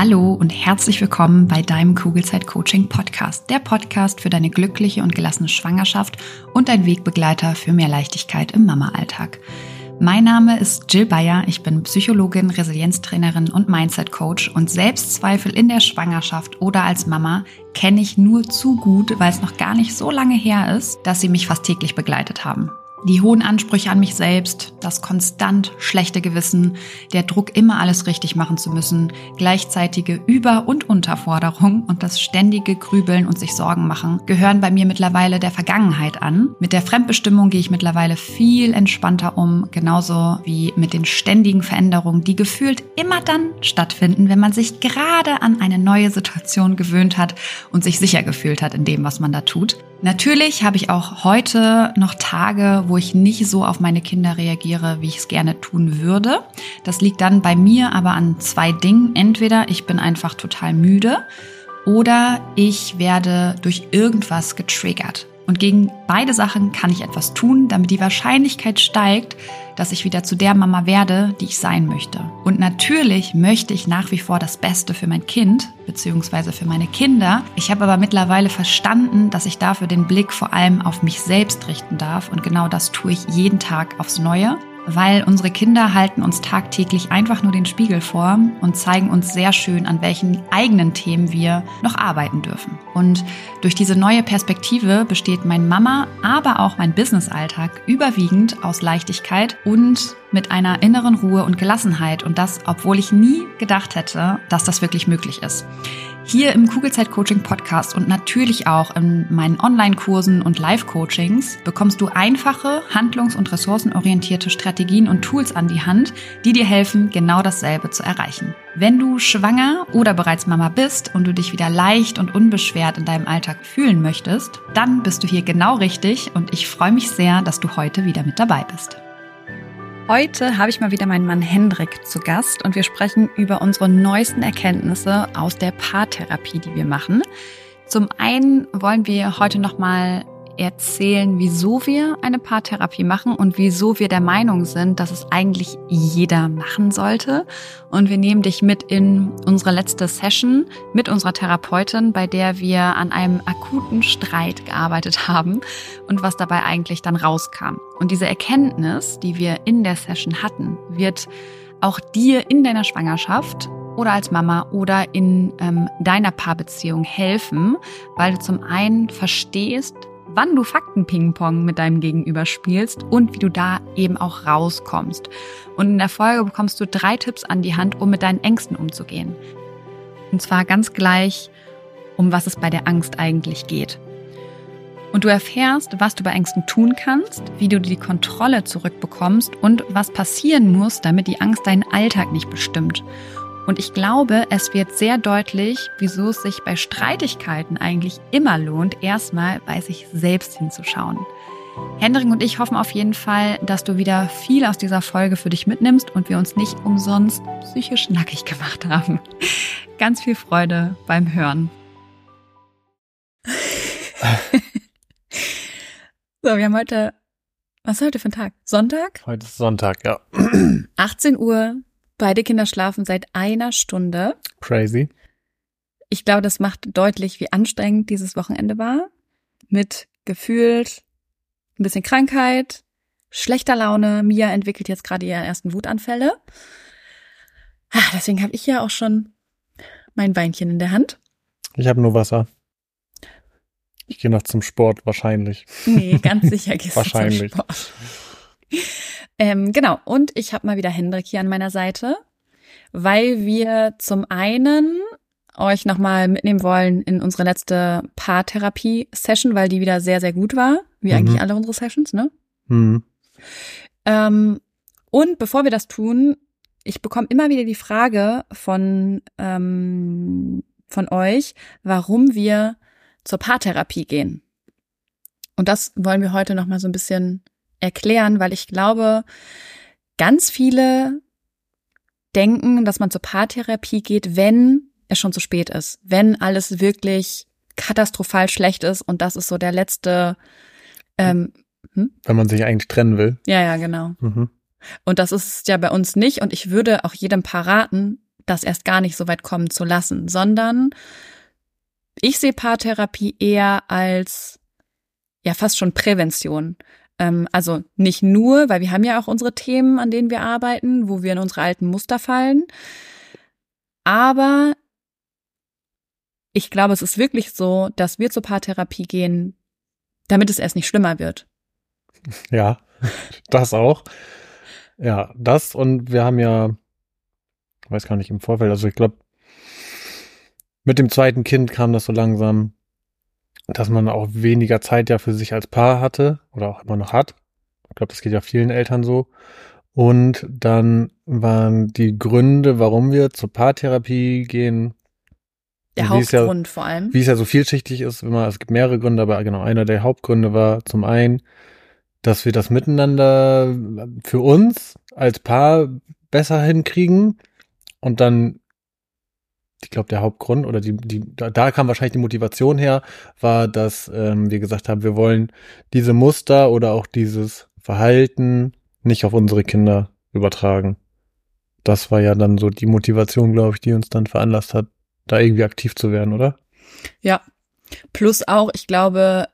Hallo und herzlich willkommen bei deinem Kugelzeit Coaching Podcast, der Podcast für deine glückliche und gelassene Schwangerschaft und dein Wegbegleiter für mehr Leichtigkeit im Mama-Alltag. Mein Name ist Jill Bayer, ich bin Psychologin, Resilienztrainerin und Mindset Coach und Selbstzweifel in der Schwangerschaft oder als Mama kenne ich nur zu gut, weil es noch gar nicht so lange her ist, dass sie mich fast täglich begleitet haben. Die hohen Ansprüche an mich selbst, das konstant schlechte Gewissen, der Druck, immer alles richtig machen zu müssen, gleichzeitige Über- und Unterforderung und das ständige Grübeln und sich Sorgen machen gehören bei mir mittlerweile der Vergangenheit an. Mit der Fremdbestimmung gehe ich mittlerweile viel entspannter um, genauso wie mit den ständigen Veränderungen, die gefühlt immer dann stattfinden, wenn man sich gerade an eine neue Situation gewöhnt hat und sich sicher gefühlt hat in dem, was man da tut. Natürlich habe ich auch heute noch Tage, wo ich nicht so auf meine Kinder reagiere, wie ich es gerne tun würde. Das liegt dann bei mir aber an zwei Dingen. Entweder ich bin einfach total müde oder ich werde durch irgendwas getriggert. Und gegen beide Sachen kann ich etwas tun, damit die Wahrscheinlichkeit steigt, dass ich wieder zu der Mama werde, die ich sein möchte. Und natürlich möchte ich nach wie vor das Beste für mein Kind bzw. für meine Kinder. Ich habe aber mittlerweile verstanden, dass ich dafür den Blick vor allem auf mich selbst richten darf. Und genau das tue ich jeden Tag aufs Neue weil unsere Kinder halten uns tagtäglich einfach nur den Spiegel vor und zeigen uns sehr schön, an welchen eigenen Themen wir noch arbeiten dürfen. Und durch diese neue Perspektive besteht mein Mama, aber auch mein Businessalltag überwiegend aus Leichtigkeit und mit einer inneren Ruhe und Gelassenheit und das, obwohl ich nie gedacht hätte, dass das wirklich möglich ist. Hier im Kugelzeit Coaching Podcast und natürlich auch in meinen Online-Kursen und Live-Coachings bekommst du einfache, handlungs- und ressourcenorientierte Strategien und Tools an die Hand, die dir helfen, genau dasselbe zu erreichen. Wenn du schwanger oder bereits Mama bist und du dich wieder leicht und unbeschwert in deinem Alltag fühlen möchtest, dann bist du hier genau richtig und ich freue mich sehr, dass du heute wieder mit dabei bist. Heute habe ich mal wieder meinen Mann Hendrik zu Gast und wir sprechen über unsere neuesten Erkenntnisse aus der Paartherapie, die wir machen. Zum einen wollen wir heute nochmal erzählen, wieso wir eine Paartherapie machen und wieso wir der Meinung sind, dass es eigentlich jeder machen sollte. Und wir nehmen dich mit in unsere letzte Session mit unserer Therapeutin, bei der wir an einem akuten Streit gearbeitet haben und was dabei eigentlich dann rauskam. Und diese Erkenntnis, die wir in der Session hatten, wird auch dir in deiner Schwangerschaft oder als Mama oder in ähm, deiner Paarbeziehung helfen, weil du zum einen verstehst, wann du Fakten-Ping-Pong mit deinem Gegenüber spielst und wie du da eben auch rauskommst. Und in der Folge bekommst du drei Tipps an die Hand, um mit deinen Ängsten umzugehen. Und zwar ganz gleich, um was es bei der Angst eigentlich geht. Und du erfährst, was du bei Ängsten tun kannst, wie du die Kontrolle zurückbekommst und was passieren muss, damit die Angst deinen Alltag nicht bestimmt. Und ich glaube, es wird sehr deutlich, wieso es sich bei Streitigkeiten eigentlich immer lohnt, erstmal bei sich selbst hinzuschauen. Hendrik und ich hoffen auf jeden Fall, dass du wieder viel aus dieser Folge für dich mitnimmst und wir uns nicht umsonst psychisch nackig gemacht haben. Ganz viel Freude beim Hören. so, wir haben heute, was ist heute für ein Tag? Sonntag? Heute ist Sonntag, ja. 18 Uhr, Beide Kinder schlafen seit einer Stunde. Crazy. Ich glaube, das macht deutlich, wie anstrengend dieses Wochenende war. Mit gefühlt ein bisschen Krankheit, schlechter Laune. Mia entwickelt jetzt gerade ihre ersten Wutanfälle. Ah, deswegen habe ich ja auch schon mein Weinchen in der Hand. Ich habe nur Wasser. Ich gehe noch zum Sport, wahrscheinlich. Nee, ganz sicher gehst wahrscheinlich. du zum Sport. Ähm, genau, und ich habe mal wieder Hendrik hier an meiner Seite, weil wir zum einen euch nochmal mitnehmen wollen in unsere letzte Paartherapie-Session, weil die wieder sehr, sehr gut war, wie mhm. eigentlich alle unsere Sessions, ne? Mhm. Ähm, und bevor wir das tun, ich bekomme immer wieder die Frage von, ähm, von euch, warum wir zur Paartherapie gehen. Und das wollen wir heute nochmal so ein bisschen erklären, weil ich glaube, ganz viele denken, dass man zur Paartherapie geht, wenn es schon zu spät ist, wenn alles wirklich katastrophal schlecht ist und das ist so der letzte. Ähm, hm? Wenn man sich eigentlich trennen will. Ja, ja, genau. Mhm. Und das ist ja bei uns nicht. Und ich würde auch jedem Paar raten, das erst gar nicht so weit kommen zu lassen, sondern ich sehe Paartherapie eher als ja fast schon Prävention. Ähm, also nicht nur, weil wir haben ja auch unsere Themen, an denen wir arbeiten, wo wir in unsere alten Muster fallen. Aber ich glaube, es ist wirklich so, dass wir zur Paartherapie gehen, damit es erst nicht schlimmer wird. Ja, das auch. Ja, das und wir haben ja, weiß gar nicht im Vorfeld, also ich glaube, mit dem zweiten Kind kam das so langsam, dass man auch weniger Zeit ja für sich als Paar hatte oder auch immer noch hat. Ich glaube, das geht ja vielen Eltern so. Und dann waren die Gründe, warum wir zur Paartherapie gehen. Der Hauptgrund ja, vor allem. Wie es ja so vielschichtig ist, immer, es gibt mehrere Gründe, aber genau, einer der Hauptgründe war zum einen, dass wir das miteinander für uns als Paar besser hinkriegen und dann ich glaube, der Hauptgrund oder die, die, da, kam wahrscheinlich die Motivation her, war, dass ähm, wir gesagt haben, wir wollen diese Muster oder auch dieses Verhalten nicht auf unsere Kinder übertragen. Das war ja dann so die Motivation, glaube ich, die uns dann veranlasst hat, da irgendwie aktiv zu werden, oder? Ja. Plus auch, ich glaube,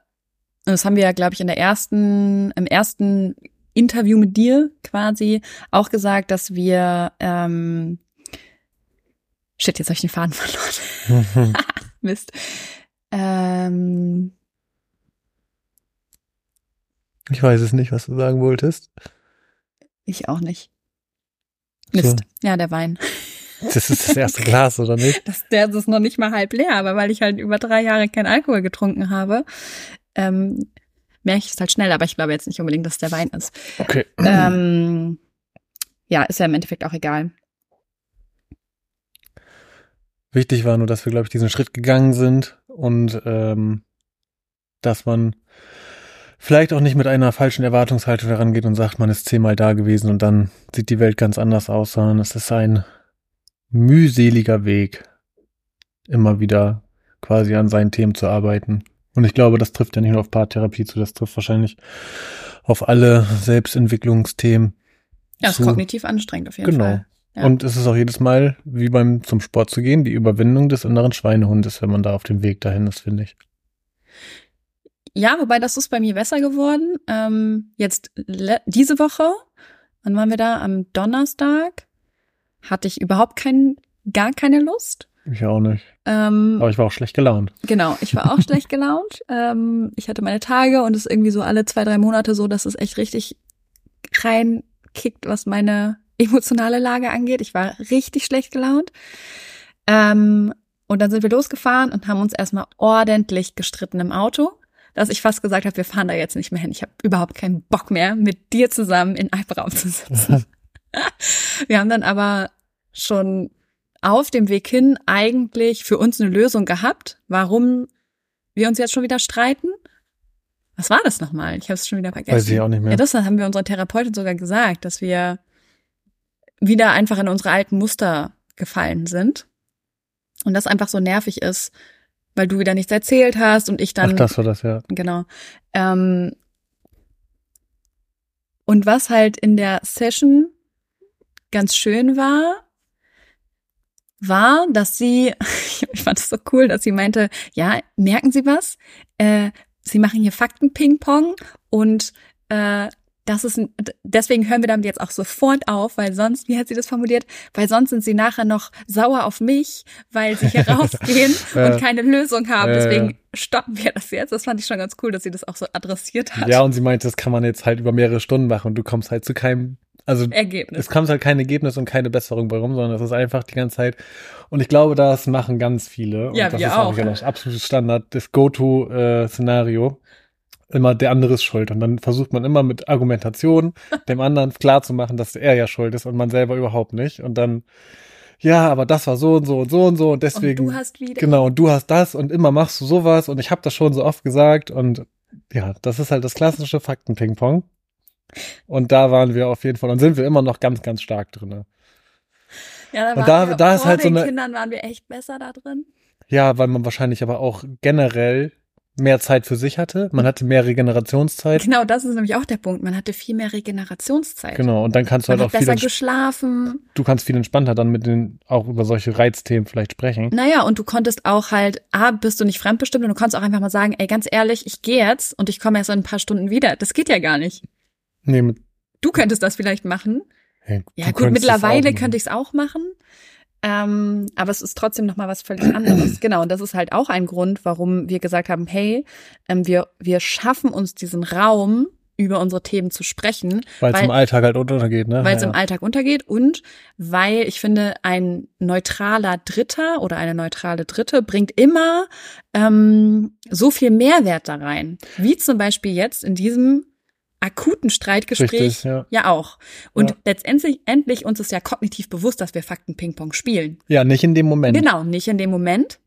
das haben wir ja, glaube ich, in der ersten, im ersten Interview mit dir quasi auch gesagt, dass wir ähm, Shit, jetzt habe ich den Faden verloren. Mist. Ähm, ich weiß es nicht, was du sagen wolltest. Ich auch nicht. Mist. So. Ja, der Wein. Das ist das erste Glas, oder nicht? Das, der ist noch nicht mal halb leer, aber weil ich halt über drei Jahre kein Alkohol getrunken habe, ähm, merke ich es halt schnell, aber ich glaube jetzt nicht unbedingt, dass der Wein ist. Okay. Ähm, ja, ist ja im Endeffekt auch egal. Wichtig war nur, dass wir, glaube ich, diesen Schritt gegangen sind und ähm, dass man vielleicht auch nicht mit einer falschen Erwartungshaltung herangeht und sagt, man ist zehnmal da gewesen und dann sieht die Welt ganz anders aus, sondern es ist ein mühseliger Weg, immer wieder quasi an seinen Themen zu arbeiten. Und ich glaube, das trifft ja nicht nur auf Paartherapie zu, das trifft wahrscheinlich auf alle Selbstentwicklungsthemen. Ja, ist kognitiv anstrengend auf jeden genau. Fall. Ja. Und es ist auch jedes Mal, wie beim zum Sport zu gehen, die Überwindung des inneren Schweinehundes, wenn man da auf dem Weg dahin ist, finde ich. Ja, wobei das ist bei mir besser geworden. Ähm, jetzt diese Woche, wann waren wir da? Am Donnerstag hatte ich überhaupt kein, gar keine Lust. Ich auch nicht. Ähm, Aber ich war auch schlecht gelaunt. Genau, ich war auch schlecht gelaunt. Ähm, ich hatte meine Tage und es ist irgendwie so alle zwei, drei Monate so, dass es echt richtig reinkickt, was meine emotionale Lage angeht. Ich war richtig schlecht gelaunt. Ähm, und dann sind wir losgefahren und haben uns erstmal ordentlich gestritten im Auto, dass ich fast gesagt habe, wir fahren da jetzt nicht mehr hin. Ich habe überhaupt keinen Bock mehr, mit dir zusammen in Alpraum zu sitzen. wir haben dann aber schon auf dem Weg hin eigentlich für uns eine Lösung gehabt, warum wir uns jetzt schon wieder streiten. Was war das nochmal? Ich habe es schon wieder vergessen. Weiß ich auch nicht mehr. Ja, das haben wir unserer Therapeutin sogar gesagt, dass wir wieder einfach in unsere alten Muster gefallen sind. Und das einfach so nervig ist, weil du wieder nichts erzählt hast und ich dann. Ach, das war das, ja. Genau. Ähm, und was halt in der Session ganz schön war, war, dass sie, ich fand es so cool, dass sie meinte, ja, merken Sie was? Äh, sie machen hier Fakten-Ping-Pong und äh, das ist, deswegen hören wir damit jetzt auch sofort auf, weil sonst, wie hat sie das formuliert? Weil sonst sind sie nachher noch sauer auf mich, weil sie hier rausgehen und keine Lösung haben. Deswegen stoppen wir das jetzt. Das fand ich schon ganz cool, dass sie das auch so adressiert hat. Ja, und sie meinte, das kann man jetzt halt über mehrere Stunden machen und du kommst halt zu keinem, also Ergebnis. es kommt halt kein Ergebnis und keine Besserung bei rum, sondern es ist einfach die ganze Zeit. Und ich glaube, das machen ganz viele. Und ja, das wir ist auch. auch ja das absolute Standard, das Go-To-Szenario. Äh, immer der andere ist schuld. Und dann versucht man immer mit Argumentation dem anderen klarzumachen, dass er ja schuld ist und man selber überhaupt nicht. Und dann, ja, aber das war so und so und so und so und deswegen. Und du hast wieder. Genau, und du hast das und immer machst du sowas und ich habe das schon so oft gesagt und ja, das ist halt das klassische Fakten-Ping-Pong. Und da waren wir auf jeden Fall und sind wir immer noch ganz, ganz stark drin. Ja, da, und da, wir, da ist halt so eine. Kindern waren wir echt besser da drin. Ja, weil man wahrscheinlich aber auch generell mehr Zeit für sich hatte. Man hatte mehr Regenerationszeit. Genau, das ist nämlich auch der Punkt. Man hatte viel mehr Regenerationszeit. Genau, und dann kannst du Man halt auch viel, besser geschlafen. du kannst viel entspannter dann mit den, auch über solche Reizthemen vielleicht sprechen. Naja, und du konntest auch halt, A, bist du nicht fremdbestimmt und du konntest auch einfach mal sagen, ey, ganz ehrlich, ich gehe jetzt und ich komme erst in ein paar Stunden wieder. Das geht ja gar nicht. Nee, mit, Du könntest das vielleicht machen. hey, Ja gut, mittlerweile könnte ich es auch machen. Ähm, aber es ist trotzdem noch mal was völlig anderes. genau, und das ist halt auch ein Grund, warum wir gesagt haben, hey, ähm, wir, wir schaffen uns diesen Raum, über unsere Themen zu sprechen, Weil es im Alltag halt untergeht, ne? weil es ja. im Alltag untergeht und weil ich finde, ein neutraler Dritter oder eine neutrale Dritte bringt immer ähm, so viel Mehrwert da rein. Wie zum Beispiel jetzt in diesem akuten Streitgespräch Richtig, ja. ja auch. Und Ja. letztendlich endlich uns ist ja kognitiv bewusst, dass wir Fakten-Ping-Pong spielen. ja, nicht in dem Moment. Genau, nicht in dem Moment.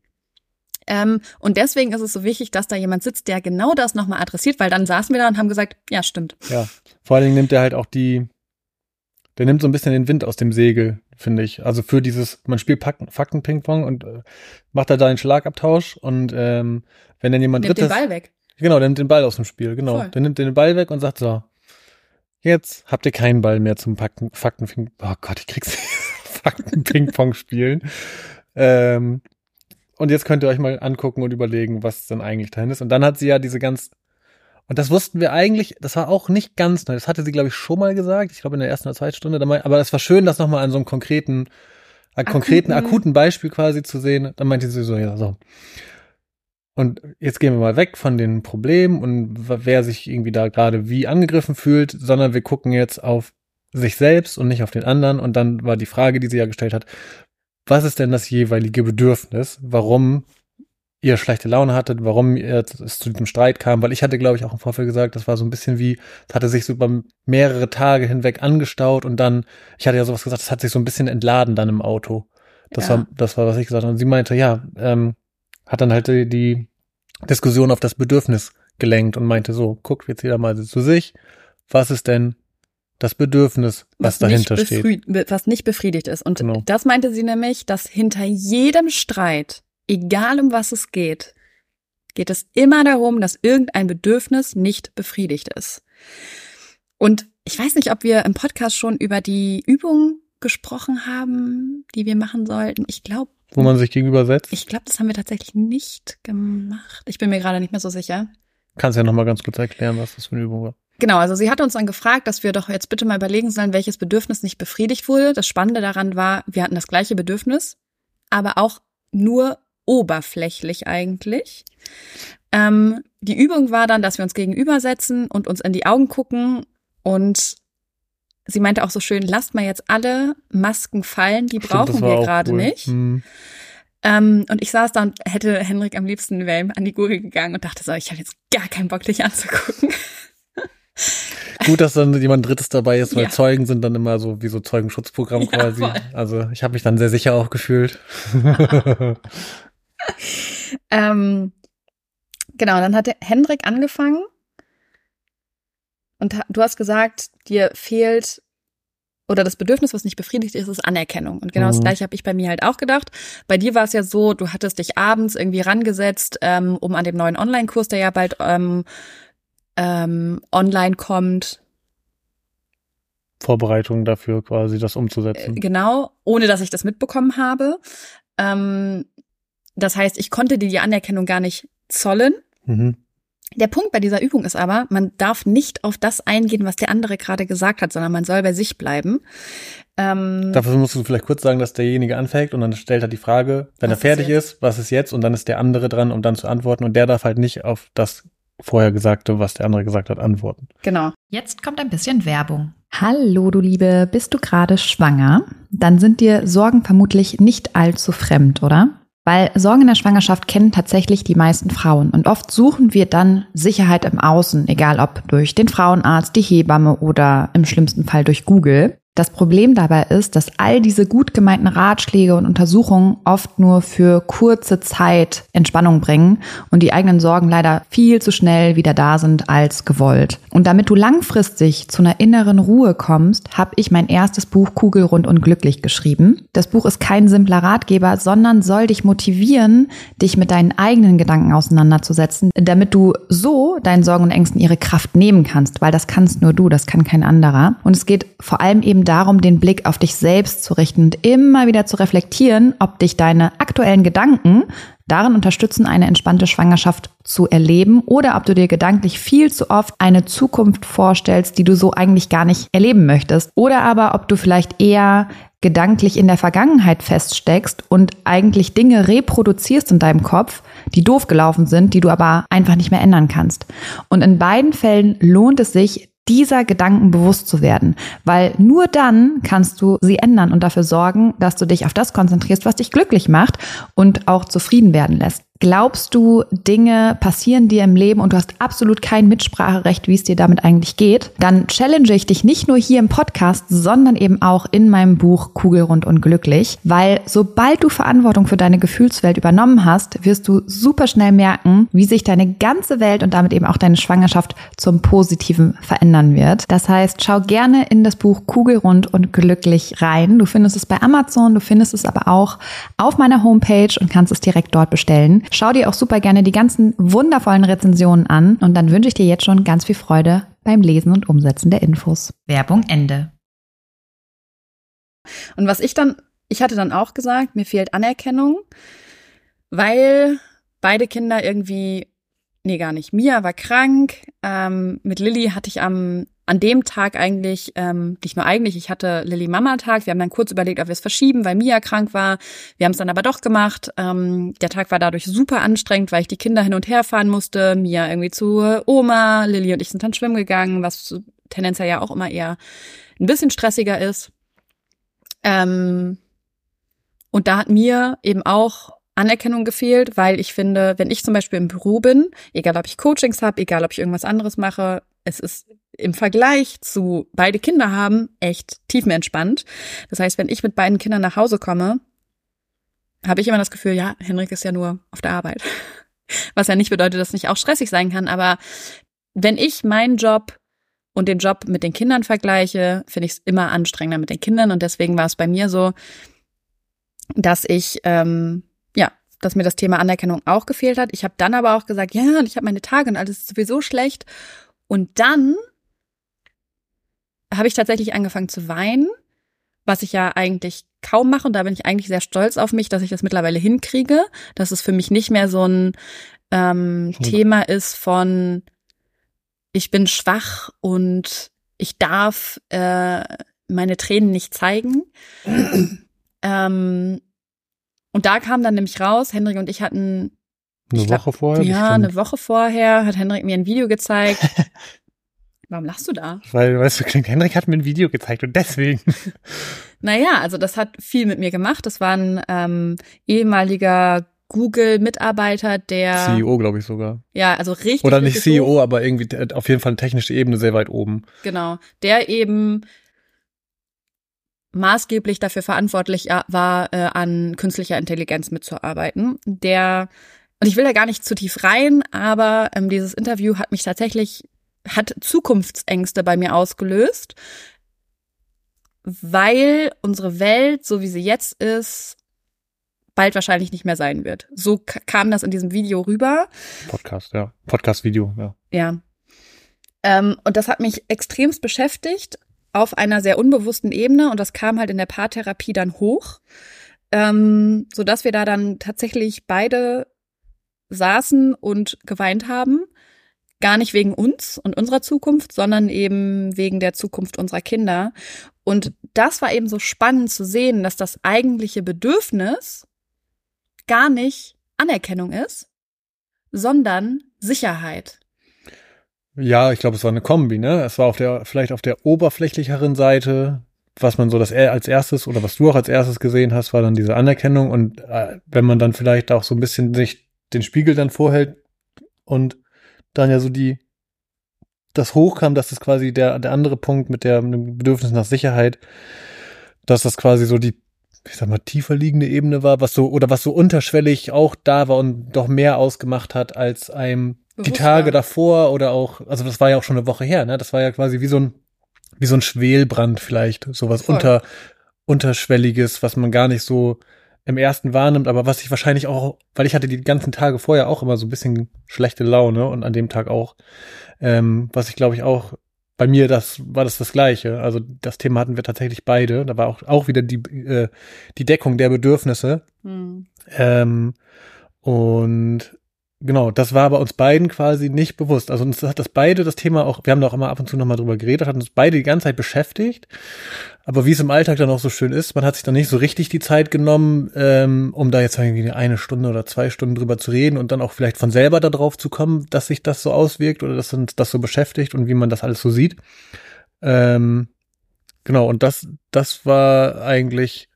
Ähm, und deswegen ist es so wichtig, dass da jemand sitzt, der genau das nochmal adressiert, weil dann saßen wir da und haben gesagt, ja, stimmt. Ja. Vor allen Dingen nimmt er halt auch die, der nimmt so ein bisschen den Wind aus dem Segel, finde ich. Also für dieses, man spielt Fakten- Fakten-Ping-Pong und äh, macht da da einen Schlagabtausch und ähm, wenn dann jemand Nimmt den drittes, Ball weg. Genau, der nimmt den Ball aus dem Spiel, genau. Voll. Der nimmt den Ball weg und sagt so, jetzt habt ihr keinen Ball mehr zum Fakten, Fakten, oh Gott, ich krieg's Fakten-Ping-Pong spielen. Ähm, und jetzt könnt ihr euch mal angucken und überlegen, was denn eigentlich dahin ist. Und dann hat sie ja diese ganz, und das wussten wir eigentlich, das war auch nicht ganz neu. Das hatte sie, glaube ich, schon mal gesagt. Ich glaube in der ersten oder zweiten Stunde. Aber es war schön, das nochmal an so einem konkreten, an konkreten, Akuten. akuten Beispiel quasi zu sehen. Dann meinte sie so, ja, so. Und jetzt gehen wir mal weg von den Problemen und wer sich irgendwie da gerade wie angegriffen fühlt, sondern wir gucken jetzt auf sich selbst und nicht auf den anderen. Und dann war die Frage, die sie ja gestellt hat, was ist denn das jeweilige Bedürfnis, warum ihr schlechte Laune hattet, warum ihr es zu diesem Streit kam, weil ich hatte, glaube ich, auch im Vorfeld gesagt, das war so ein bisschen wie, es hatte sich so über mehrere Tage hinweg angestaut und dann, ich hatte ja sowas gesagt, es hat sich so ein bisschen entladen dann im Auto. Das Ja. war, das war, was ich gesagt habe. Und sie meinte, ja, ähm, hat dann halt die, die Diskussion auf das Bedürfnis gelenkt und meinte so, guckt jetzt jeder mal zu sich, was ist denn das Bedürfnis, was, dahinter nicht steht? Was nicht befriedigt ist. Und Genau. das meinte sie nämlich, dass hinter jedem Streit, egal um was es geht, geht es immer darum, dass irgendein Bedürfnis nicht befriedigt ist. Und ich weiß nicht, ob wir im Podcast schon über die Übung gesprochen haben, die wir machen sollten. Ich glaube, Wo man sich gegenüber setzt. ich glaube, das haben wir tatsächlich nicht gemacht. Ich bin mir gerade nicht mehr so sicher. Kannst ja noch mal ganz kurz erklären, was das für eine Übung war. Genau, also sie hat uns dann gefragt, dass wir doch jetzt bitte mal überlegen sollen, welches Bedürfnis nicht befriedigt wurde. Das Spannende daran war, wir hatten das gleiche Bedürfnis, aber auch nur oberflächlich eigentlich. Ähm, die Übung war dann, dass wir uns gegenübersetzen und uns in die Augen gucken und sie meinte auch so schön, lasst mal jetzt alle Masken fallen, die Stimmt, brauchen wir gerade cool. nicht. Hm. Ähm, und ich saß da und hätte Henrik am liebsten wäre an die Gurgel gegangen und dachte so, ich habe jetzt gar keinen Bock, dich anzugucken. Gut, dass dann jemand Drittes dabei ist, weil Ja. Zeugen sind dann immer so wie so Zeugenschutzprogramm Ja, quasi. voll. Also ich habe mich dann sehr sicher auch gefühlt. Ähm, genau, dann hat der Hendrik angefangen und du hast gesagt, dir fehlt oder das Bedürfnis, was nicht befriedigt ist, ist Anerkennung. Und genau das Mhm. gleiche habe ich bei mir halt auch gedacht. Bei dir war es ja so, du hattest dich abends irgendwie rangesetzt, ähm, um an dem neuen Online-Kurs, der ja bald ähm, ähm, online kommt, Vorbereitung dafür quasi, das äh, umzusetzen. genau, ohne dass ich das mitbekommen habe. Ähm, das heißt, ich konnte dir die Anerkennung gar nicht zollen. Mhm. Der Punkt bei dieser Übung ist aber, man darf nicht auf das eingehen, was der andere gerade gesagt hat, sondern man soll bei sich bleiben. Ähm, Dafür musst du vielleicht kurz sagen, dass derjenige anfängt und dann stellt er die Frage, wenn er fertig ist ist, was ist jetzt? Und dann ist der andere dran, um dann zu antworten. Und der darf halt nicht auf das vorher Gesagte, was der andere gesagt hat, antworten. genau. Jetzt kommt ein bisschen Werbung. Hallo, du Liebe, bist du gerade schwanger? Dann sind dir Sorgen vermutlich nicht allzu fremd, oder? Weil Sorgen in der Schwangerschaft kennen tatsächlich die meisten Frauen und oft suchen wir dann Sicherheit im Außen, egal ob durch den Frauenarzt, die Hebamme oder im schlimmsten Fall durch Google. Das Problem dabei ist, dass all diese gut gemeinten Ratschläge und Untersuchungen oft nur für kurze Zeit Entspannung bringen und die eigenen Sorgen leider viel zu schnell wieder da sind als gewollt. Und damit du langfristig zu einer inneren Ruhe kommst, habe ich mein erstes Buch Kugelrund und glücklich geschrieben. Das Buch ist kein simpler Ratgeber, sondern soll dich motivieren, dich mit deinen eigenen Gedanken auseinanderzusetzen, damit du so deinen Sorgen und Ängsten ihre Kraft nehmen kannst, weil das kannst nur du, das kann kein anderer. Und es geht vor allem eben darum, den Blick auf dich selbst zu richten und immer wieder zu reflektieren, ob dich deine aktuellen Gedanken darin unterstützen, eine entspannte Schwangerschaft zu erleben oder ob du dir gedanklich viel zu oft eine Zukunft vorstellst, die du so eigentlich gar nicht erleben möchtest. Oder aber ob du vielleicht eher gedanklich in der Vergangenheit feststeckst und eigentlich Dinge reproduzierst in deinem Kopf, die doof gelaufen sind, die du aber einfach nicht mehr ändern kannst. Und in beiden Fällen lohnt es sich, dieser Gedanken bewusst zu werden, weil nur dann kannst du sie ändern und dafür sorgen, dass du dich auf das konzentrierst, was dich glücklich macht und auch zufrieden werden lässt. Glaubst du, Dinge passieren dir im Leben und du hast absolut kein Mitspracherecht, wie es dir damit eigentlich geht? Dann challenge ich dich nicht nur hier im Podcast, sondern eben auch in meinem Buch Kugelrund und glücklich, weil sobald du Verantwortung für deine Gefühlswelt übernommen hast, wirst du super schnell merken, wie sich deine ganze Welt und damit eben auch deine Schwangerschaft zum Positiven verändern wird. Das heißt, schau gerne in das Buch Kugelrund und glücklich rein. Du findest es bei Amazon, du findest es aber auch auf meiner Homepage und kannst es direkt dort bestellen. Schau dir auch super gerne die ganzen wundervollen Rezensionen an und dann wünsche ich dir jetzt schon ganz viel Freude beim Lesen und Umsetzen der Infos. Werbung Ende. Und was ich dann, ich hatte dann auch gesagt, mir fehlt Anerkennung, weil beide Kinder irgendwie, nee, gar nicht. Mia war krank. Ähm, mit Lilly hatte ich am an dem Tag eigentlich, ähm, nicht nur eigentlich, ich hatte Lilly Mama Tag. Wir haben dann kurz überlegt, ob wir es verschieben, weil Mia krank war. Wir haben es dann aber doch gemacht. Ähm, der Tag war dadurch super anstrengend, weil ich die Kinder hin und her fahren musste. Mia irgendwie zu Oma, Lilly und ich sind dann schwimmen gegangen, was tendenziell ja auch immer eher ein bisschen stressiger ist. Ähm, und da hat mir eben auch Anerkennung gefehlt, weil ich finde, wenn ich zum Beispiel im Büro bin, egal ob ich Coachings habe, egal ob ich irgendwas anderes mache, es ist im Vergleich zu beide Kinder haben echt tiefenentspannt. Das heißt, wenn ich mit beiden Kindern nach Hause komme, habe ich immer das Gefühl, ja, Henrik ist ja nur auf der Arbeit. Was ja nicht bedeutet, dass es nicht auch stressig sein kann, aber wenn ich meinen Job und den Job mit den Kindern vergleiche, finde ich es immer anstrengender mit den Kindern und deswegen war es bei mir so, dass ich ähm, ja, dass mir das Thema Anerkennung auch gefehlt hat. Ich habe dann aber auch gesagt, ja, ich habe meine Tage und alles ist sowieso schlecht und dann habe ich tatsächlich angefangen zu weinen, was ich ja eigentlich kaum mache. Und da bin ich eigentlich sehr stolz auf mich, dass ich das mittlerweile hinkriege, dass es für mich nicht mehr so ein ähm, hm. Thema ist von ich bin schwach und ich darf äh, meine Tränen nicht zeigen. ähm, und da kam dann nämlich raus, Hendrik und ich hatten eine glaub, Woche vorher? Ja, bestimmt. eine Woche vorher hat Hendrik mir ein Video gezeigt. Warum lachst du da? Weil, weißt du, klingt, Hendrik hat mir ein Video gezeigt und deswegen. naja, also das hat viel mit mir gemacht. Das war ein ähm, ehemaliger Google-Mitarbeiter, der CEO, glaube ich sogar. Ja, also richtig. Oder nicht CEO, hoch. aber irgendwie auf jeden Fall eine technische Ebene sehr weit oben. Genau, der eben maßgeblich dafür verantwortlich war, äh, an künstlicher Intelligenz mitzuarbeiten. Der und ich will da gar nicht zu tief rein, aber ähm, dieses Interview hat mich tatsächlich, hat Zukunftsängste bei mir ausgelöst, weil unsere Welt, so wie sie jetzt ist, bald wahrscheinlich nicht mehr sein wird. So kam das in diesem Video rüber. Podcast, ja. Podcast-Video, ja. Ja. Ähm, und das hat mich extremst beschäftigt auf einer sehr unbewussten Ebene und das kam halt in der Paartherapie dann hoch, ähm, so dass wir da dann tatsächlich beide saßen und geweint haben. Gar nicht wegen uns und unserer Zukunft, sondern eben wegen der Zukunft unserer Kinder. Und das war eben so spannend zu sehen, dass das eigentliche Bedürfnis gar nicht Anerkennung ist, sondern Sicherheit. Ja, ich glaube, es war eine Kombi, ne? Es war auf der, vielleicht auf der oberflächlicheren Seite, was man so das als erstes oder was du auch als erstes gesehen hast, war dann diese Anerkennung. Und äh, wenn man dann vielleicht auch so ein bisschen sich den Spiegel dann vorhält und dann ja so die das hochkam, dass das quasi der, der andere Punkt mit der mit dem Bedürfnis nach Sicherheit, dass das quasi so die, ich sag mal, tiefer liegende Ebene war, was so, oder was so unterschwellig auch da war und doch mehr ausgemacht hat als einem die Tage davor oder auch, also das war ja auch schon eine Woche her, ne? Das war ja quasi wie so ein, wie so ein Schwelbrand vielleicht, sowas Voll. unter, unterschwelliges, was man gar nicht so im ersten wahrnimmt, aber was ich wahrscheinlich auch, weil ich hatte die ganzen Tage vorher auch immer so ein bisschen schlechte Laune und an dem Tag auch, ähm, was ich glaube ich auch bei mir das war das das gleiche. Also das Thema hatten wir tatsächlich beide. Da war auch auch wieder die äh, die Deckung der Bedürfnisse. Hm. Ähm, und genau, das war bei uns beiden quasi nicht bewusst. Also uns hat das beide das Thema auch, wir haben da auch immer ab und zu nochmal drüber geredet, hat uns beide die ganze Zeit beschäftigt. Aber wie es im Alltag dann auch so schön ist, man hat sich dann nicht so richtig die Zeit genommen, ähm, um da jetzt irgendwie eine Stunde oder zwei Stunden drüber zu reden und dann auch vielleicht von selber darauf zu kommen, dass sich das so auswirkt oder dass uns das so beschäftigt und wie man das alles so sieht. Ähm, genau, und das, das war eigentlich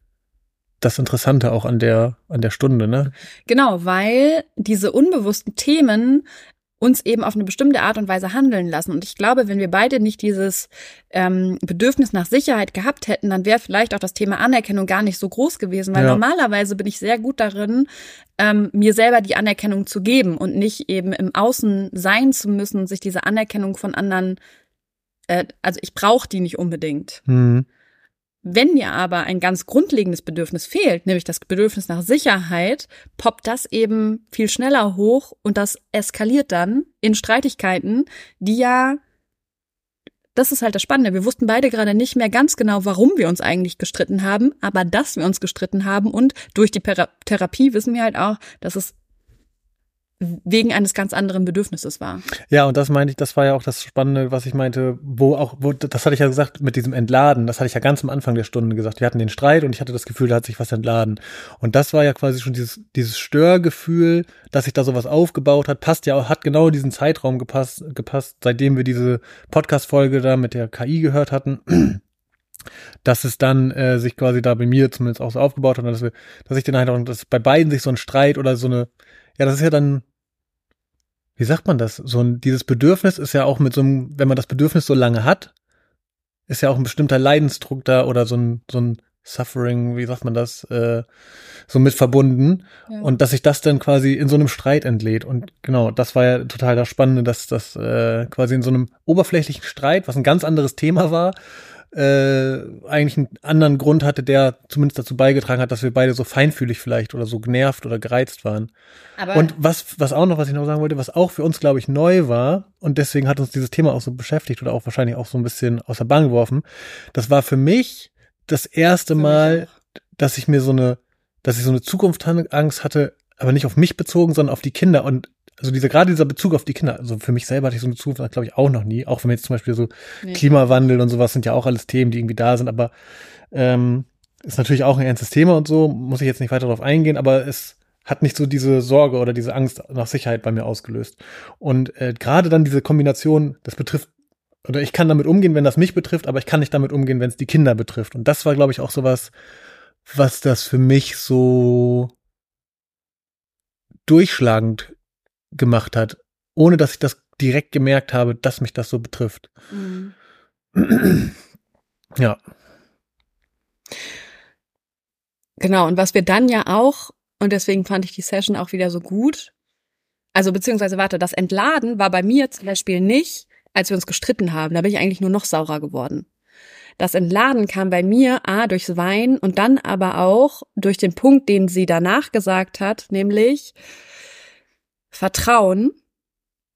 das Interessante auch an der, an der Stunde, ne? Genau, weil diese unbewussten Themen uns eben auf eine bestimmte Art und Weise handeln lassen. Und ich glaube, wenn wir beide nicht dieses ähm, Bedürfnis nach Sicherheit gehabt hätten, dann wäre vielleicht auch das Thema Anerkennung gar nicht so groß gewesen. Weil Ja. normalerweise bin ich sehr gut darin, ähm, mir selber die Anerkennung zu geben und nicht eben im Außen sein zu müssen und sich diese Anerkennung von anderen, äh, also ich brauche die nicht unbedingt. Hm. Wenn mir aber ein ganz grundlegendes Bedürfnis fehlt, nämlich das Bedürfnis nach Sicherheit, poppt das eben viel schneller hoch und das eskaliert dann in Streitigkeiten, die ja, das ist halt das Spannende. Wir wussten beide gerade nicht mehr ganz genau, warum wir uns eigentlich gestritten haben, aber dass wir uns gestritten haben und durch die Pera Therapie wissen wir halt auch, dass es wegen eines ganz anderen Bedürfnisses war. Ja, und das meinte ich, das war ja auch das Spannende, was ich meinte, wo auch, wo, das hatte ich ja gesagt mit diesem Entladen, das hatte ich ja ganz am Anfang der Stunde gesagt. Wir hatten den Streit und ich hatte das Gefühl, da hat sich was entladen. Und das war ja quasi schon dieses, dieses Störgefühl, dass sich da sowas aufgebaut hat, passt ja auch, hat genau diesen Zeitraum gepasst, gepasst, seitdem wir diese Podcast-Folge da mit der KI gehört hatten. Dass es dann äh, sich quasi da bei mir zumindest auch so aufgebaut hat, dass, wir, dass ich den Eindruck, dass bei beiden sich so ein Streit oder so eine, ja, das ist ja dann, wie sagt man das? So ein, dieses Bedürfnis ist ja auch mit so einem, wenn man das Bedürfnis so lange hat, ist ja auch ein bestimmter Leidensdruck da oder so ein, so ein Suffering, wie sagt man das, äh, so mit verbunden. Ja. Und dass sich das dann quasi in so einem Streit entlädt. Und genau, das war ja total das Spannende, dass das äh, quasi in so einem oberflächlichen Streit, was ein ganz anderes Thema war, äh, eigentlich einen anderen Grund hatte, der zumindest dazu beigetragen hat, dass wir beide so feinfühlig vielleicht oder so genervt oder gereizt waren. Aber Und was, was auch noch, was ich noch sagen wollte, was auch für uns, glaube ich, neu war, und deswegen hat uns dieses Thema auch so beschäftigt oder auch wahrscheinlich auch so ein bisschen aus der Bahn geworfen, das war für mich das erste Mal, dass ich mir so eine, dass ich so eine Zukunftsangst hatte, aber nicht auf mich bezogen, sondern auf die Kinder. Und also dieser, gerade dieser Bezug auf die Kinder, also für mich selber hatte ich so eine Zukunft, glaube ich, auch noch nie. Auch wenn wir jetzt zum Beispiel so Nee. Klimawandel und sowas sind ja auch alles Themen, die irgendwie da sind, aber ähm, ist natürlich auch ein ernstes Thema und so, muss ich jetzt nicht weiter darauf eingehen, aber es hat nicht so diese Sorge oder diese Angst nach Sicherheit bei mir ausgelöst. Und äh, gerade dann diese Kombination, das betrifft, oder ich kann damit umgehen, wenn das mich betrifft, aber ich kann nicht damit umgehen, wenn es die Kinder betrifft. Und das war, glaube ich, auch sowas, was das für mich so durchschlagend gemacht hat, ohne dass ich das direkt gemerkt habe, dass mich das so betrifft. Mhm. Ja. Genau, und was wir dann ja auch, und deswegen fand ich die Session auch wieder so gut, also beziehungsweise warte, das Entladen war bei mir zum Beispiel nicht, als wir uns gestritten haben, da bin ich eigentlich nur noch saurer geworden. Das Entladen kam bei mir A durchs Wein und dann aber auch durch den Punkt, den sie danach gesagt hat, nämlich Vertrauen,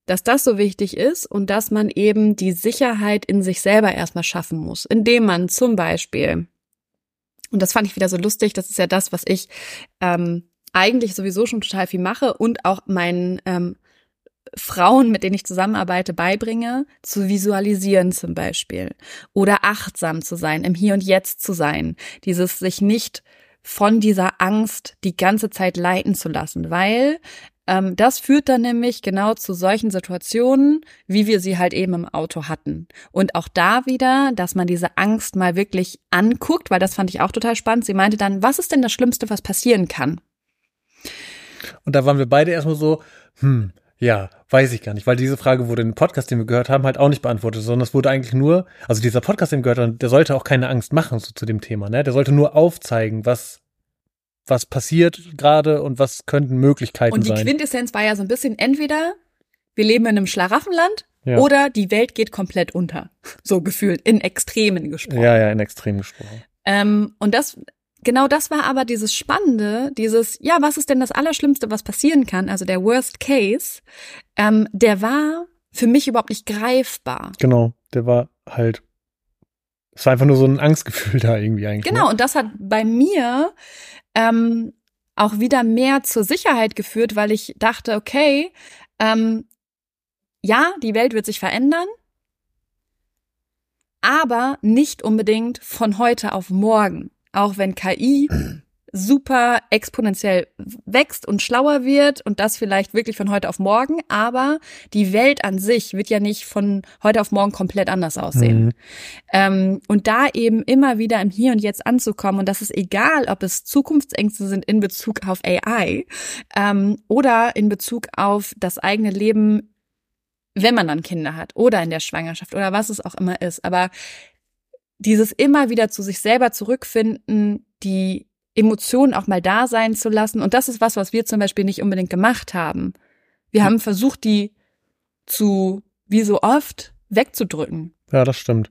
dass das so wichtig ist und dass man eben die Sicherheit in sich selber erstmal schaffen muss, indem man zum Beispiel und das fand ich wieder so lustig. Das ist ja das, was ich ähm, eigentlich sowieso schon total viel mache und auch meinen ähm, Frauen, mit denen ich zusammenarbeite, beibringe, zu visualisieren zum Beispiel. Oder achtsam zu sein, im Hier und Jetzt zu sein. Dieses sich nicht von dieser Angst die ganze Zeit leiten zu lassen, weil ähm, das führt dann nämlich genau zu solchen Situationen, wie wir sie halt eben im Auto hatten. Und auch da wieder, dass man diese Angst mal wirklich anguckt, weil das fand ich auch total spannend. Sie meinte dann, was ist denn das Schlimmste, was passieren kann? Und da waren wir beide erstmal so, hm, ja, weiß ich gar nicht, weil diese Frage wurde in dem Podcast, den wir gehört haben, halt auch nicht beantwortet, sondern es wurde eigentlich nur, also dieser Podcast, den wir gehört haben, der sollte auch keine Angst machen so, zu dem Thema, ne? Der sollte nur aufzeigen, was was passiert gerade und was könnten Möglichkeiten sein. Und die sein. Quintessenz war ja so ein bisschen entweder wir leben in einem Schlaraffenland ja. oder die Welt geht komplett unter. So gefühlt, in Extremen gesprochen. Ja, ja, in Extremen gesprochen. Ähm, und das, genau das war aber dieses Spannende, dieses, ja, was ist denn das Allerschlimmste, was passieren kann? Also der Worst Case, ähm, der war für mich überhaupt nicht greifbar. Genau, der war halt, es war einfach nur so ein Angstgefühl da irgendwie eigentlich. Genau, ne? und das hat bei mir ähm, auch wieder mehr zur Sicherheit geführt, weil ich dachte, okay, ähm, ja, die Welt wird sich verändern, aber nicht unbedingt von heute auf morgen. Auch wenn KI super exponentiell wächst und schlauer wird und das vielleicht wirklich von heute auf morgen, aber die Welt an sich wird ja nicht von heute auf morgen komplett anders aussehen. Mhm. Ähm, und da eben immer wieder im Hier und Jetzt anzukommen und das ist egal, ob es Zukunftsängste sind in Bezug auf AI ähm, oder in Bezug auf das eigene Leben, wenn man dann Kinder hat oder in der Schwangerschaft oder was es auch immer ist. Aber dieses immer wieder zu sich selber zurückfinden, die Emotionen auch mal da sein zu lassen. Und das ist was, was wir zum Beispiel nicht unbedingt gemacht haben. Wir haben versucht, die zu, wie so oft, wegzudrücken. Ja, das stimmt.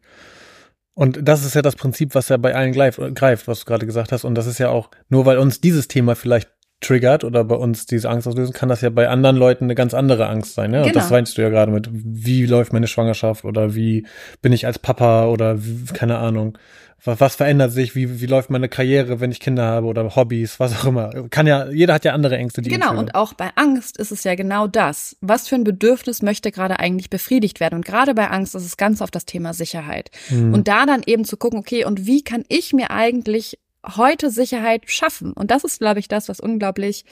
Und das ist ja das Prinzip, was ja bei allen greift, was du gerade gesagt hast. Und das ist ja auch, nur weil uns dieses Thema vielleicht triggert oder bei uns diese Angst auslösen, kann das ja bei anderen Leuten eine ganz andere Angst sein. Ne? Genau. Und das meinst du ja gerade mit, wie läuft meine Schwangerschaft oder wie bin ich als Papa oder wie, keine Ahnung was, was verändert sich, wie, wie läuft meine Karriere, wenn ich Kinder habe oder Hobbys, was auch immer. Kann ja, jeder hat ja andere Ängste, die Genau, und auch bei Angst ist es ja genau das. Was für ein Bedürfnis möchte gerade eigentlich befriedigt werden? Und gerade bei Angst ist es ganz auf das Thema Sicherheit. Mhm. Und da dann eben zu gucken, okay, und wie kann ich mir eigentlich heute Sicherheit schaffen? Und das ist, glaube ich, das, was unglaublich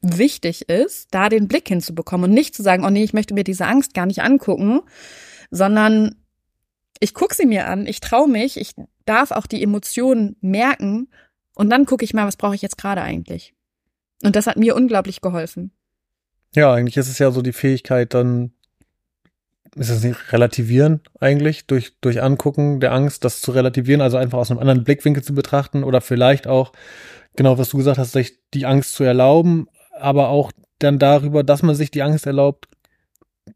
wichtig ist, da den Blick hinzubekommen und nicht zu sagen, oh nee, ich möchte mir diese Angst gar nicht angucken, sondern ich gucke sie mir an, ich traue mich, ich darf auch die Emotionen merken und dann gucke ich mal, was brauche ich jetzt gerade eigentlich. Und das hat mir unglaublich geholfen. Ja, eigentlich ist es ja so die Fähigkeit, dann ist es nicht relativieren eigentlich durch durch Angucken der Angst, das zu relativieren, also einfach aus einem anderen Blickwinkel zu betrachten oder vielleicht auch genau was du gesagt hast, sich die Angst zu erlauben, aber auch dann darüber, dass man sich die Angst erlaubt,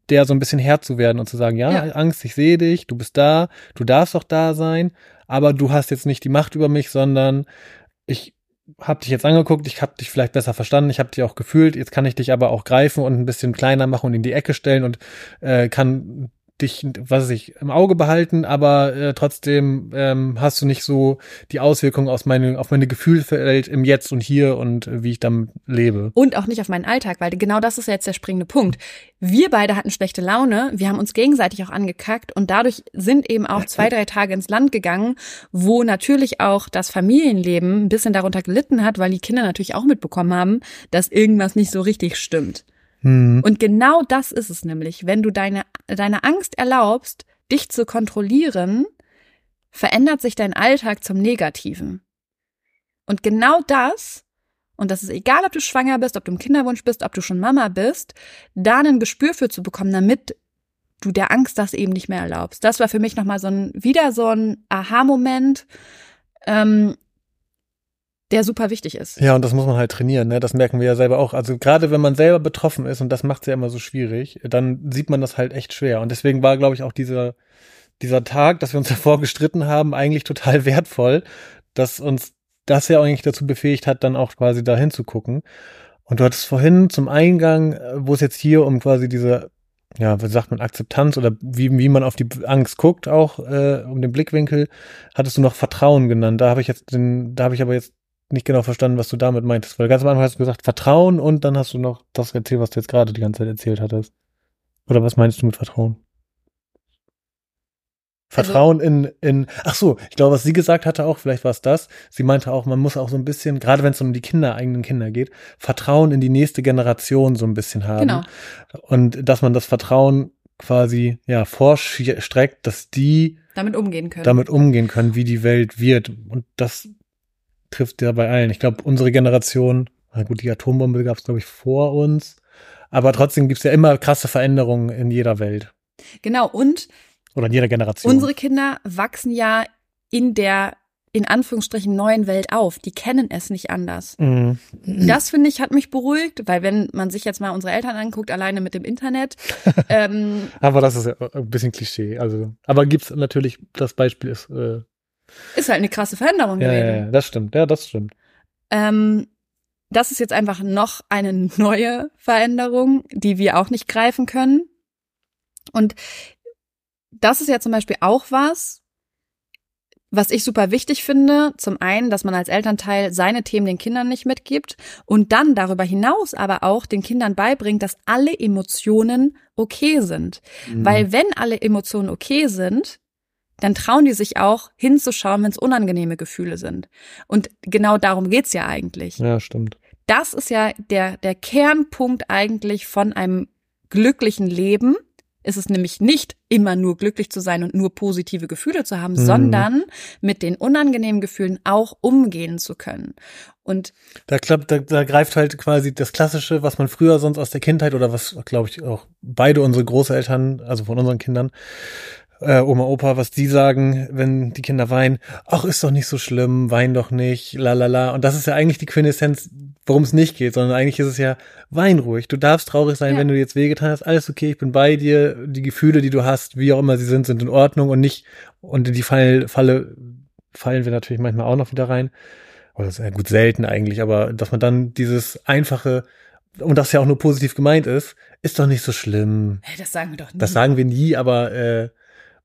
der so ein bisschen Herr zu werden und zu sagen, ja, ja, Angst, ich sehe dich, du bist da, du darfst auch da sein, aber du hast jetzt nicht die Macht über mich, sondern ich habe dich jetzt angeguckt, ich habe dich vielleicht besser verstanden, ich habe dich auch gefühlt, jetzt kann ich dich aber auch greifen und ein bisschen kleiner machen und in die Ecke stellen und äh, kann dich, was weiß ich, im Auge behalten, aber äh, trotzdem ähm, hast du nicht so die Auswirkungen aus meine, auf meine Gefühlswelt im Jetzt und Hier und äh, wie ich damit lebe. Und auch nicht auf meinen Alltag, weil genau das ist ja jetzt der springende Punkt. Wir beide hatten schlechte Laune, wir haben uns gegenseitig auch angekackt und dadurch sind eben auch zwei, drei Tage ins Land gegangen, wo natürlich auch das Familienleben ein bisschen darunter gelitten hat, weil die Kinder natürlich auch mitbekommen haben, dass irgendwas nicht so richtig stimmt. Hm. Und genau das ist es nämlich. Wenn du deine, deine Angst erlaubst, dich zu kontrollieren, verändert sich dein Alltag zum Negativen. Und genau das, und das ist egal, ob du schwanger bist, ob du im Kinderwunsch bist, ob du schon Mama bist, da ein Gespür für zu bekommen, damit du der Angst das eben nicht mehr erlaubst. Das war für mich nochmal so ein, wieder so ein Aha-Moment, ähm, der super wichtig ist. Ja, und das muss man halt trainieren, ne? Das merken wir ja selber auch. Also gerade wenn man selber betroffen ist, und das macht es ja immer so schwierig, dann sieht man das halt echt schwer. Und deswegen war, glaube ich, auch dieser, dieser Tag, dass wir uns davor gestritten haben, eigentlich total wertvoll, dass uns das ja eigentlich dazu befähigt hat, dann auch quasi da hinzugucken. Und du hattest vorhin zum Eingang, äh, wo es jetzt hier um quasi diese, ja, wie sagt man, Akzeptanz oder wie, wie man auf die Angst guckt, auch äh, um den Blickwinkel, hattest du noch Vertrauen genannt. Da habe ich jetzt den, da habe ich aber jetzt nicht genau verstanden, was du damit meintest, weil ganz am Anfang hast du gesagt Vertrauen und dann hast du noch das erzählt, was du jetzt gerade die ganze Zeit erzählt hattest. Oder was meinst du mit Vertrauen? Vertrauen also, in, in, ach so, ich glaube, was sie gesagt hatte auch, vielleicht war es das. Sie meinte auch, man muss auch so ein bisschen, gerade wenn es um die Kinder, eigenen Kinder geht, Vertrauen in die nächste Generation so ein bisschen haben. Genau. Und dass man das Vertrauen quasi, ja, vorstreckt, dass die damit umgehen können. Damit umgehen können, wie die Welt wird. Und das trifft ja bei allen. Ich glaube, unsere Generation, na gut, die Atombombe gab es, glaube ich, vor uns. Aber trotzdem gibt's ja immer krasse Veränderungen in jeder Welt. Genau, und Oder in jeder Generation. unsere Kinder wachsen ja in der in Anführungsstrichen neuen Welt auf. Die kennen es nicht anders. Mhm. Das finde ich hat mich beruhigt, weil wenn man sich jetzt mal unsere Eltern anguckt, alleine mit dem Internet, ähm, Aber das ist ja ein bisschen Klischee. Also, aber gibt's natürlich, das Beispiel ist, äh, ist halt eine krasse Veränderung ja, gewesen. ja, ja, das stimmt. Ja, das stimmt. Ähm, das ist jetzt einfach noch eine neue Veränderung, die wir auch nicht greifen können. Und das ist ja zum Beispiel auch was, was ich super wichtig finde. Zum einen, dass man als Elternteil seine Themen den Kindern nicht mitgibt und dann darüber hinaus aber auch den Kindern beibringt, dass alle Emotionen okay sind. Mhm. Weil wenn alle Emotionen okay sind, dann trauen die sich auch hinzuschauen, wenn es unangenehme Gefühle sind. Und genau darum geht's ja eigentlich. Ja, stimmt. Das ist ja der, der Kernpunkt eigentlich von einem glücklichen Leben. Ist es nämlich nicht immer nur glücklich zu sein und nur positive Gefühle zu haben, Mhm. sondern mit den unangenehmen Gefühlen auch umgehen zu können. Und Da, klappt, da, da greift halt quasi das Klassische, was man früher sonst aus der Kindheit oder was, glaube ich, auch beide unsere Großeltern, also von unseren Kindern, äh, Oma, Opa, was die sagen, wenn die Kinder weinen, ach, ist doch nicht so schlimm, wein doch nicht, la la la. Und das ist ja eigentlich die Quintessenz, worum es nicht geht, sondern eigentlich ist es ja, wein ruhig. Du darfst traurig sein, Ja. wenn du jetzt wehgetan hast, alles okay, ich bin bei dir, die Gefühle, die du hast, wie auch immer sie sind, sind in Ordnung und nicht, und in die Fall, Falle fallen wir natürlich manchmal auch noch wieder rein. Oder das ist ja gut selten eigentlich, aber dass man dann dieses einfache, und das ja auch nur positiv gemeint ist, ist doch nicht so schlimm. das sagen wir doch nicht. Das sagen wir nie, aber äh,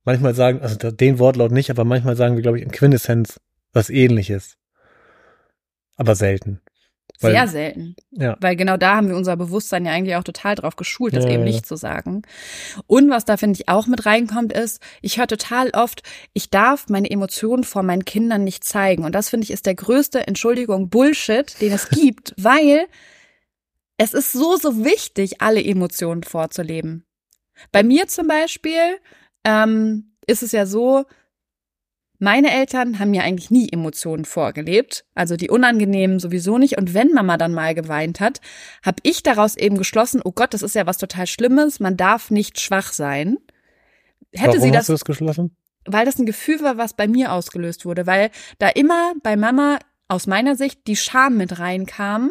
manchmal sagen, also den Wortlaut nicht, aber manchmal sagen wir, glaube ich, in Quintessenz was ähnliches. Aber selten. Weil- Sehr selten. Ja. Weil genau da haben wir unser Bewusstsein ja eigentlich auch total drauf geschult, das Ja, eben ja. nicht zu sagen. Und was da finde ich auch mit reinkommt, ist, ich höre total oft, ich darf meine Emotionen vor meinen Kindern nicht zeigen. Und das finde ich ist der größte, Entschuldigung, Bullshit, den es gibt, weil es ist so, so wichtig, alle Emotionen vorzuleben. Bei mir zum Beispiel ähm, ist es ja so, meine Eltern haben mir eigentlich nie Emotionen vorgelebt, also die unangenehmen sowieso nicht. Und wenn Mama dann mal geweint hat, habe ich daraus eben geschlossen, oh Gott, das ist ja was total Schlimmes, man darf nicht schwach sein. Hätte Warum sie das, hast du das geschlossen? weil das ein Gefühl war, was bei mir ausgelöst wurde, weil da immer bei Mama aus meiner Sicht die Scham mit reinkam.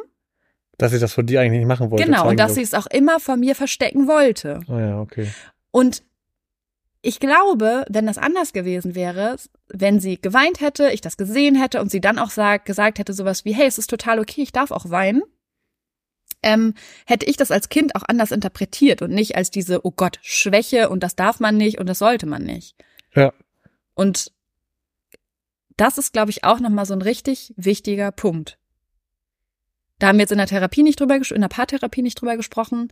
Dass ich das von dir eigentlich nicht machen wollte. genau, und dass sie es auch immer vor mir verstecken wollte. Ah ja, okay. Und ich glaube, wenn das anders gewesen wäre, wenn sie geweint hätte, ich das gesehen hätte und sie dann auch sag, gesagt hätte sowas wie, hey, es ist total okay, ich darf auch weinen, ähm, hätte ich das als Kind auch anders interpretiert und nicht als diese, oh Gott, Schwäche und das darf man nicht und das sollte man nicht. Ja. Und das ist, glaube ich, auch nochmal so ein richtig wichtiger Punkt. Da haben wir jetzt in der Therapie nicht drüber, in der Paartherapie nicht drüber gesprochen.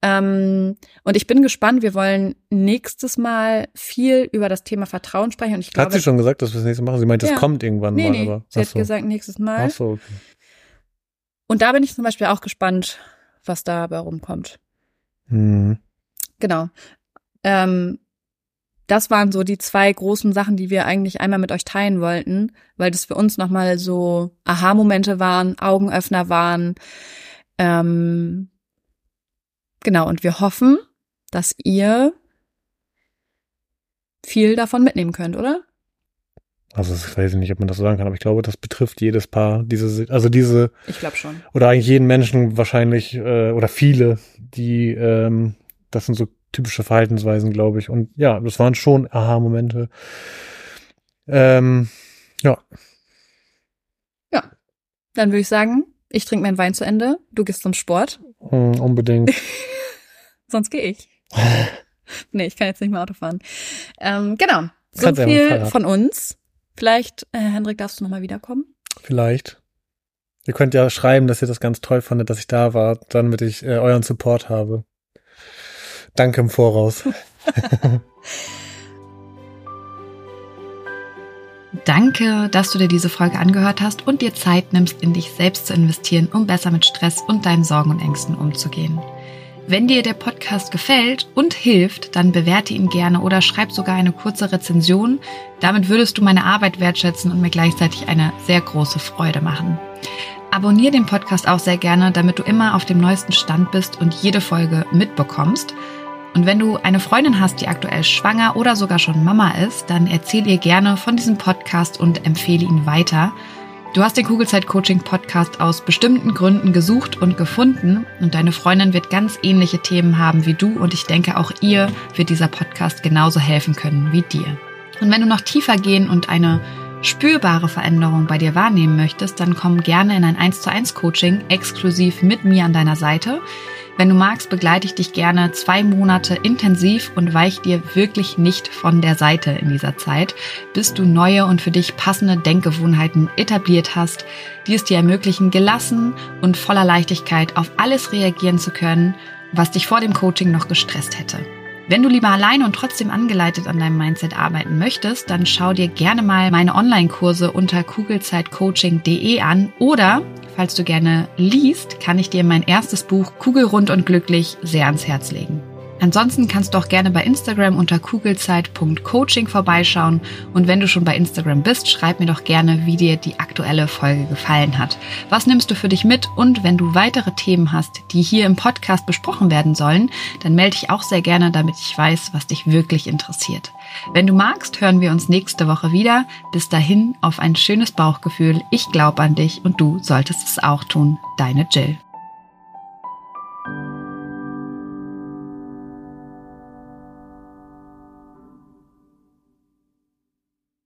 Ähm, und ich bin gespannt. Wir wollen nächstes Mal viel über das Thema Vertrauen sprechen. Und ich glaube, Hat sie schon gesagt, dass wir das nächste machen? Sie meint, es Ja. kommt irgendwann nee, mal, nee, aber. sie hat gesagt nächstes Mal. Ach so, okay. Und da bin ich zum Beispiel auch gespannt, was dabei rumkommt. Hm. Genau. Ähm, das waren so die zwei großen Sachen, die wir eigentlich einmal mit euch teilen wollten, weil das für uns nochmal so Aha-Momente waren, Augenöffner waren. Ähm, genau, und wir hoffen, dass ihr viel davon mitnehmen könnt, oder? Also ich weiß nicht, ob man das so sagen kann, aber ich glaube, das betrifft jedes Paar, diese, also diese, Ich glaube schon. oder eigentlich jeden Menschen wahrscheinlich, äh, oder viele, die, ähm, das sind so typische Verhaltensweisen, glaube ich. Und ja, das waren schon Aha-Momente. Ähm, ja, Dann würde ich sagen, ich trinke meinen Wein zu Ende, du gehst zum Sport, mm, unbedingt. sonst gehe ich. nee, ich kann jetzt nicht mehr Auto fahren. Ähm, genau. So Kannst ja viel von uns. Vielleicht, äh, Hendrik, darfst du nochmal wiederkommen? Vielleicht. Ihr könnt ja schreiben, dass ihr das ganz toll fandet, dass ich da war, damit ich äh, euren Support habe. Danke im Voraus. Danke, dass du dir diese Folge angehört hast und dir Zeit nimmst, in dich selbst zu investieren, um besser mit Stress und deinen Sorgen und Ängsten umzugehen. Wenn dir der Podcast gefällt und hilft, dann bewerte ihn gerne oder schreib sogar eine kurze Rezension. Damit würdest du meine Arbeit wertschätzen und mir gleichzeitig eine sehr große Freude machen. Abonnier den Podcast auch sehr gerne, damit du immer auf dem neuesten Stand bist und jede Folge mitbekommst. Und wenn du eine Freundin hast, die aktuell schwanger oder sogar schon Mama ist, dann erzähl ihr gerne von diesem Podcast und empfehle ihn weiter. Du hast den Kugelzeit Coaching Podcast aus bestimmten Gründen gesucht und gefunden und deine Freundin wird ganz ähnliche Themen haben wie du und ich denke auch ihr wird dieser Podcast genauso helfen können wie dir. Und wenn du noch tiefer gehen und eine spürbare Veränderung bei dir wahrnehmen möchtest, dann komm gerne in ein 1 zu 1 Coaching exklusiv mit mir an deiner Seite. Wenn du magst, begleite ich dich gerne zwei Monate intensiv und weich dir wirklich nicht von der Seite in dieser Zeit, bis du neue und für dich passende Denkgewohnheiten etabliert hast, die es dir ermöglichen, gelassen und voller Leichtigkeit auf alles reagieren zu können, was dich vor dem Coaching noch gestresst hätte. Wenn du lieber alleine und trotzdem angeleitet an deinem Mindset arbeiten möchtest, dann schau dir gerne mal meine Online-Kurse unter kugelzeitcoaching.de an oder falls du gerne liest, kann ich dir mein erstes Buch Kugelrund und glücklich sehr ans Herz legen. Ansonsten kannst du auch gerne bei Instagram unter kugelzeit.coaching vorbeischauen und wenn du schon bei Instagram bist, schreib mir doch gerne, wie dir die aktuelle Folge gefallen hat. Was nimmst du für dich mit und wenn du weitere Themen hast, die hier im Podcast besprochen werden sollen, dann melde dich auch sehr gerne, damit ich weiß, was dich wirklich interessiert. Wenn du magst, hören wir uns nächste Woche wieder. Bis dahin auf ein schönes Bauchgefühl. Ich glaube an dich und du solltest es auch tun. Deine Jill.